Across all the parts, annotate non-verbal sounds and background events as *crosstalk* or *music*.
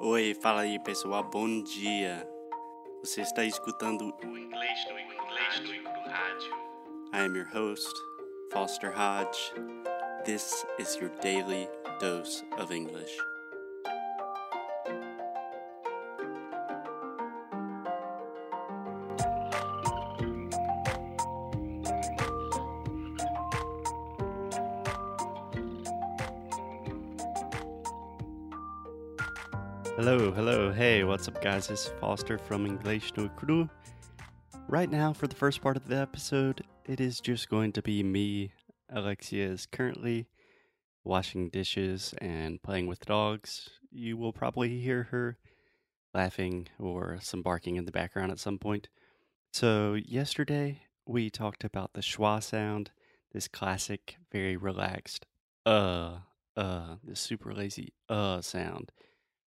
Oi, fala aí pessoal, bom dia. Você está escutando o inglês no inglês no rádio. I am your host, Foster Hodge. This is your daily dose of English. Hello, hello, hey, what's up, guys? It's Foster from English no Cru. Right now, for the first part of the episode, it is just going to be me. Alexia is currently washing dishes and playing with dogs. You will probably hear her laughing or some barking in the background at some point. So, yesterday we talked about the schwa sound, this classic, very relaxed, uh, uh, this super lazy, uh sound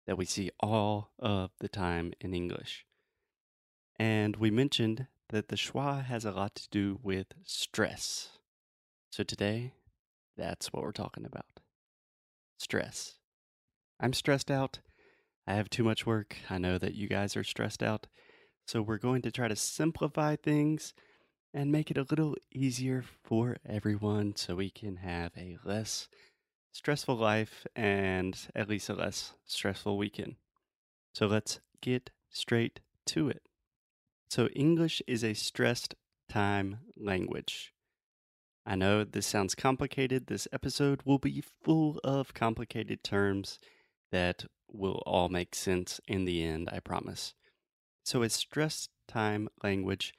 that we see all of the time in English. And we mentioned that the schwa has a lot to do with stress. So today, that's what we're talking about stress. I'm stressed out. I have too much work. I know that you guys are stressed out. So we're going to try to simplify things and make it a little easier for everyone so we can have a less stressful life and at least a less stressful weekend. So let's get straight to it. So, English is a stressed time language. I know this sounds complicated. This episode will be full of complicated terms that will all make sense in the end, I promise. So, a stressed time language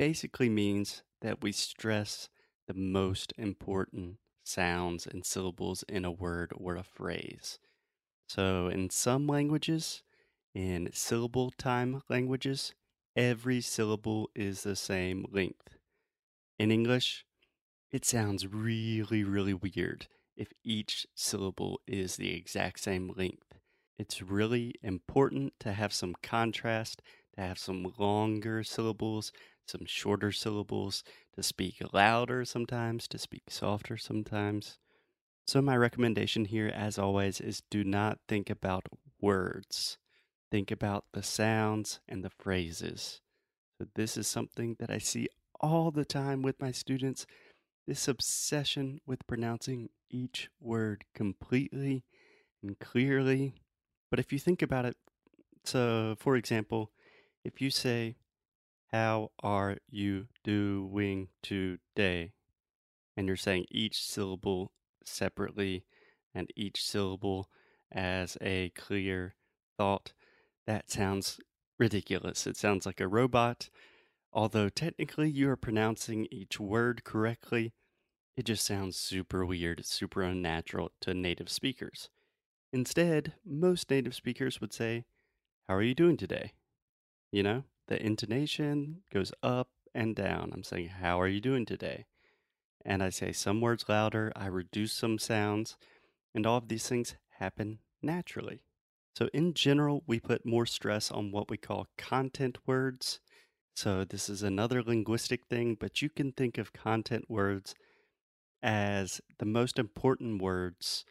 basically means that we stress the most important sounds and syllables in a word or a phrase. So, in some languages, in syllable time languages, every syllable is the same length. In English, it sounds really, really weird if each syllable is the exact same length. It's really important to have some contrast, to have some longer syllables, some shorter syllables, to speak louder sometimes, to speak softer sometimes. So, my recommendation here, as always, is do not think about words. Think about the sounds and the phrases. So, this is something that I see all the time with my students this obsession with pronouncing each word completely and clearly. But if you think about it, so for example, if you say, how are you doing today? And you're saying each syllable separately and each syllable as a clear thought. That sounds ridiculous. It sounds like a robot. Although technically you are pronouncing each word correctly, it just sounds super weird, super unnatural to native speakers. Instead, most native speakers would say, How are you doing today? You know? The intonation goes up and down. I'm saying, How are you doing today? And I say some words louder, I reduce some sounds, and all of these things happen naturally. So, in general, we put more stress on what we call content words. So, this is another linguistic thing, but you can think of content words as the most important words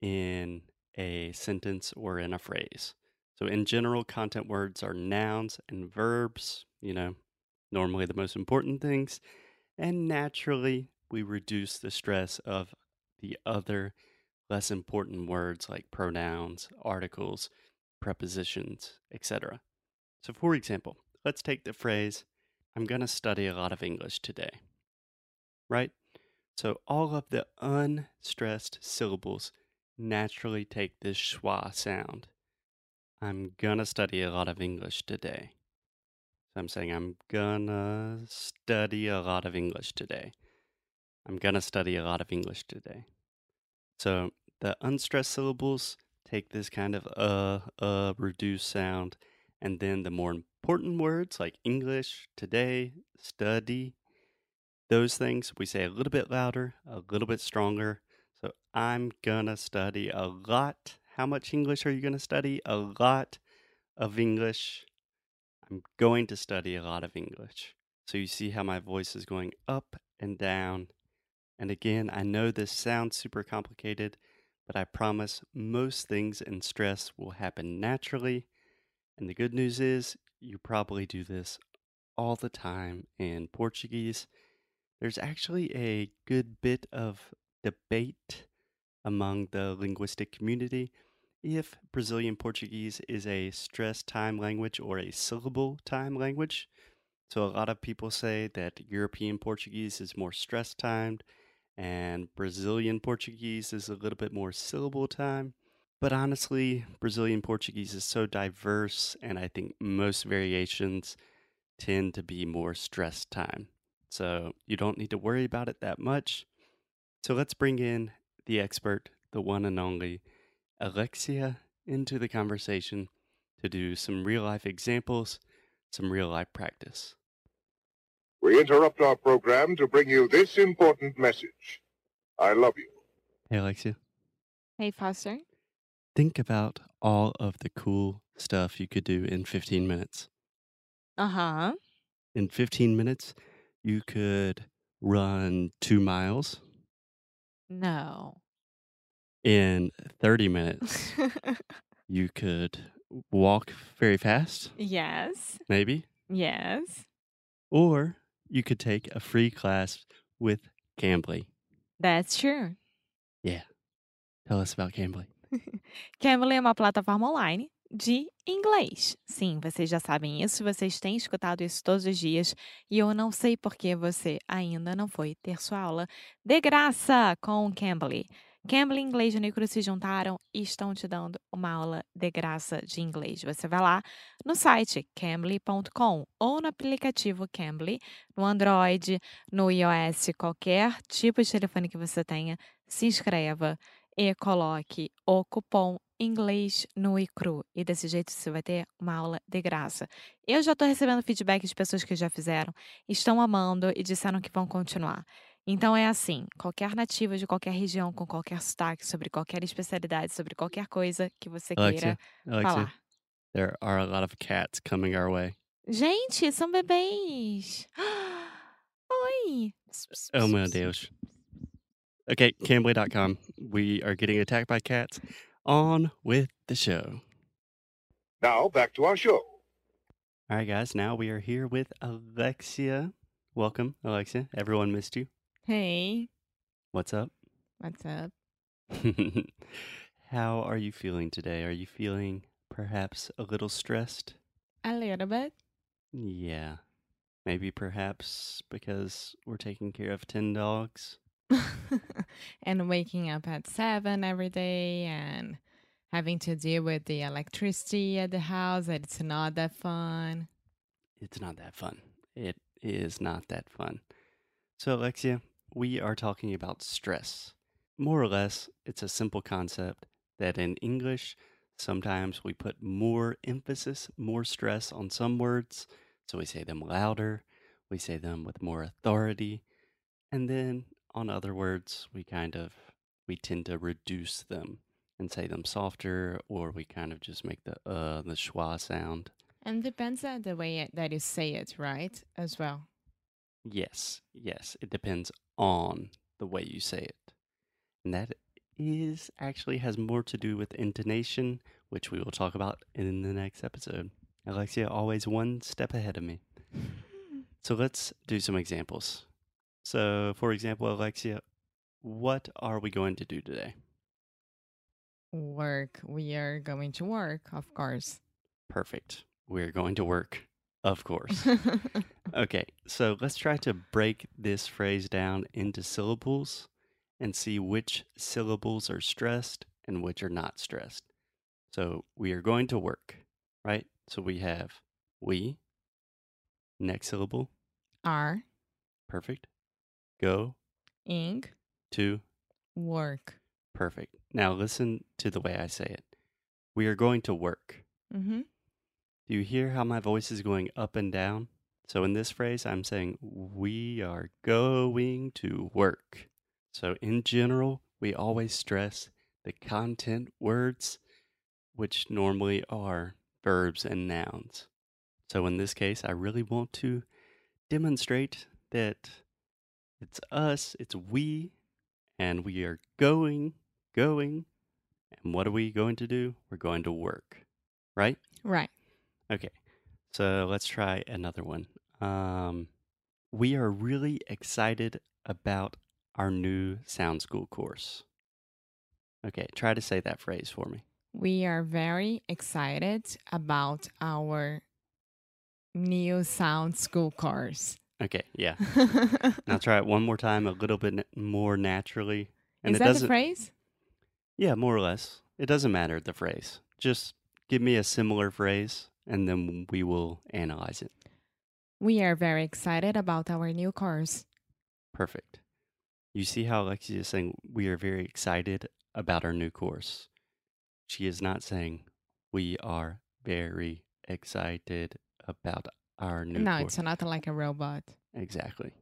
in a sentence or in a phrase. So, in general, content words are nouns and verbs, you know, normally the most important things. And naturally, we reduce the stress of the other less important words like pronouns, articles, prepositions, etc. So, for example, let's take the phrase, I'm going to study a lot of English today. Right? So, all of the unstressed syllables naturally take this schwa sound. I'm gonna study a lot of English today. So I'm saying I'm gonna study a lot of English today. I'm gonna study a lot of English today. So the unstressed syllables take this kind of uh, uh, reduced sound, and then the more important words like English, today, study, those things we say a little bit louder, a little bit stronger. So I'm gonna study a lot how much English are you going to study? A lot of English. I'm going to study a lot of English. So you see how my voice is going up and down. And again, I know this sounds super complicated, but I promise most things in stress will happen naturally. And the good news is, you probably do this all the time in Portuguese. There's actually a good bit of debate among the linguistic community if Brazilian Portuguese is a stress time language or a syllable time language. So, a lot of people say that European Portuguese is more stress timed and Brazilian Portuguese is a little bit more syllable time. But honestly, Brazilian Portuguese is so diverse, and I think most variations tend to be more stress time. So you don't need to worry about it that much. So let's bring in the expert, the one and only Alexia, into the conversation to do some real life examples, some real life practice. We interrupt our program to bring you this important message. I love you. Hey, Alexia, Hey, Foster. think about all of the cool stuff you could do in 15 minutes. Uh huh. In 15 minutes, you could run two miles. No. In 30 minutes, *laughs* you could walk very fast, yes. maybe. Yes. Or you could take a free class with Cambly. That's true. Yeah. Tell us about Cambly. *laughs* Cambly é uma plataforma online de inglês. Sim, vocês já sabem isso, vocês têm escutado isso todos os dias e eu não sei por que você ainda não foi ter sua aula de graça com o Cambly. Cambly e Inglês Unicru se juntaram e estão te dando uma aula de graça de inglês. Você vai lá no site cambly.com ou no aplicativo Cambly, no Android, no iOS, qualquer tipo de telefone que você tenha, se inscreva e coloque o cupom inglês no iCru. E desse jeito você vai ter uma aula de graça. Eu já estou recebendo feedback de pessoas que já fizeram, estão amando e disseram que vão continuar. Então é assim, qualquer nativo de qualquer região, com qualquer sotaque, sobre qualquer especialidade, sobre qualquer coisa que você Alexia, queira Alexia, falar. there are a lot of cats coming our way. Gente, são bebês! Oi! Oh, meu Deus. Okay, Cambly.com. We are getting attacked by cats. On with the show. Now, back to our show. All right, guys, now we are here with Alexia. Welcome, Alexia. Everyone missed you. Hey, What's up? what's up? *laughs* How are you feeling today? Are you feeling perhaps a little stressed? A little bit. Yeah. Maybe perhaps because we're taking care of 10 dogs. *laughs* and waking up at seven every day and having to deal with the electricity at the house. It's not that fun. It's not that fun. It is not that fun. So, Alexia, we are talking about stress. More or less, it's a simple concept that in English, sometimes we put more emphasis, more stress on some words. So we say them louder, we say them with more authority. And then on other words, we kind of we tend to reduce them and say them softer, or we kind of just make the uh the schwa sound. And depends on the way that you say it, right? As well. Yes, yes. It depends on the way you say it. And that is actually has more to do with intonation, which we will talk about in the next episode. Alexia always one step ahead of me. *laughs* So let's do some examples. So, for example, Alexia, what are we going to do today? Work. We are going to work, of course. Perfect. We're going to work, of course. *laughs* Okay, so let's try to break this phrase down into syllables and see which syllables are stressed and which are not stressed. So we are going to work, right? So we have we, next syllable, are perfect. Go ing to work. perfect. Now listen to the way I say it. We are going to work. Mm-hmm. Do you hear how my voice is going up and down? So in this phrase, I'm saying we are going to work. So in general, we always stress the content words, which normally are verbs and nouns. So in this case, I really want to demonstrate that it's us, it's we, and we are going, going And what are we going to do? We're going to work, right? Right. Okay. So let's try another one. Um, we are really excited about our new Sound School course. Okay, try to say that phrase for me. We are very excited about our new sound school course. Okay, yeah. *laughs* Now try it one more time, a little bit n- more naturally. Is it that the doesn't. phrase? yeah, more or less. It doesn't matter the phrase. Just give me a similar phrase, and then we will analyze it. We are very excited about our new course. Perfect. You see how Alexia is saying we are very excited about our new course. She is not saying we are very excited about our new no, it's not like a robot. Exactly.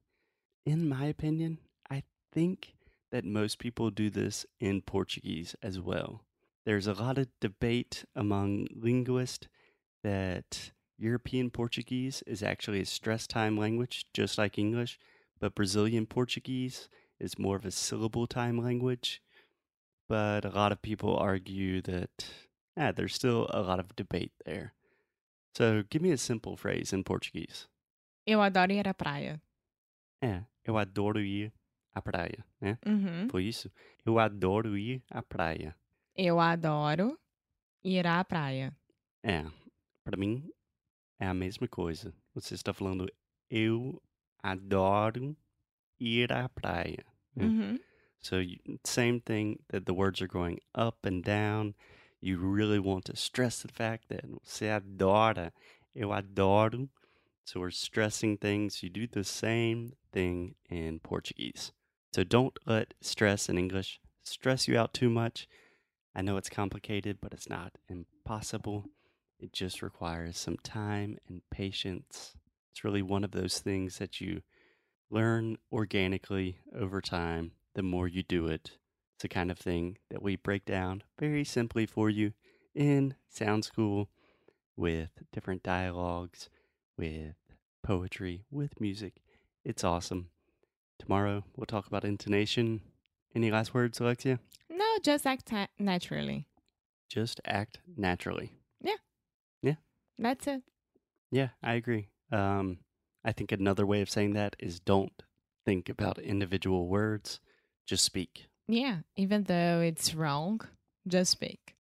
In my opinion, I think that most people do this in Portuguese as well. There's a lot of debate among linguists that European Portuguese is actually a stress time language, just like English, but Brazilian Portuguese is more of a syllable time language. But a lot of people argue that ah, there's still a lot of debate there. So give me a simple phrase in Portuguese. Eu adoro ir à praia. É, eu adoro ir à praia, né? Uhum. Foi isso? Eu adoro ir à praia. Eu adoro ir à praia. É, pra mim é a mesma coisa. Você está falando eu adoro ir à praia. né? Uhum. So you, same thing that the words are going up and down. You really want to stress the fact that você adora, eu adoro. So we're stressing things. You do the same thing in Portuguese. So don't let stress in English stress you out too much. I know it's complicated, but it's not impossible. It just requires some time and patience. It's really one of those things that you learn organically over time the more you do it. It's the kind of thing that we break down very simply for you in Sound School with different dialogues, with poetry, with music. It's awesome. Tomorrow we'll talk about intonation. Any last words, Alexia? No, just act na- naturally. Just act naturally. Yeah. Yeah. That's it. Yeah, I agree. Um, I think another way of saying that is don't think about individual words, just speak. Yeah, even though it's wrong, just speak.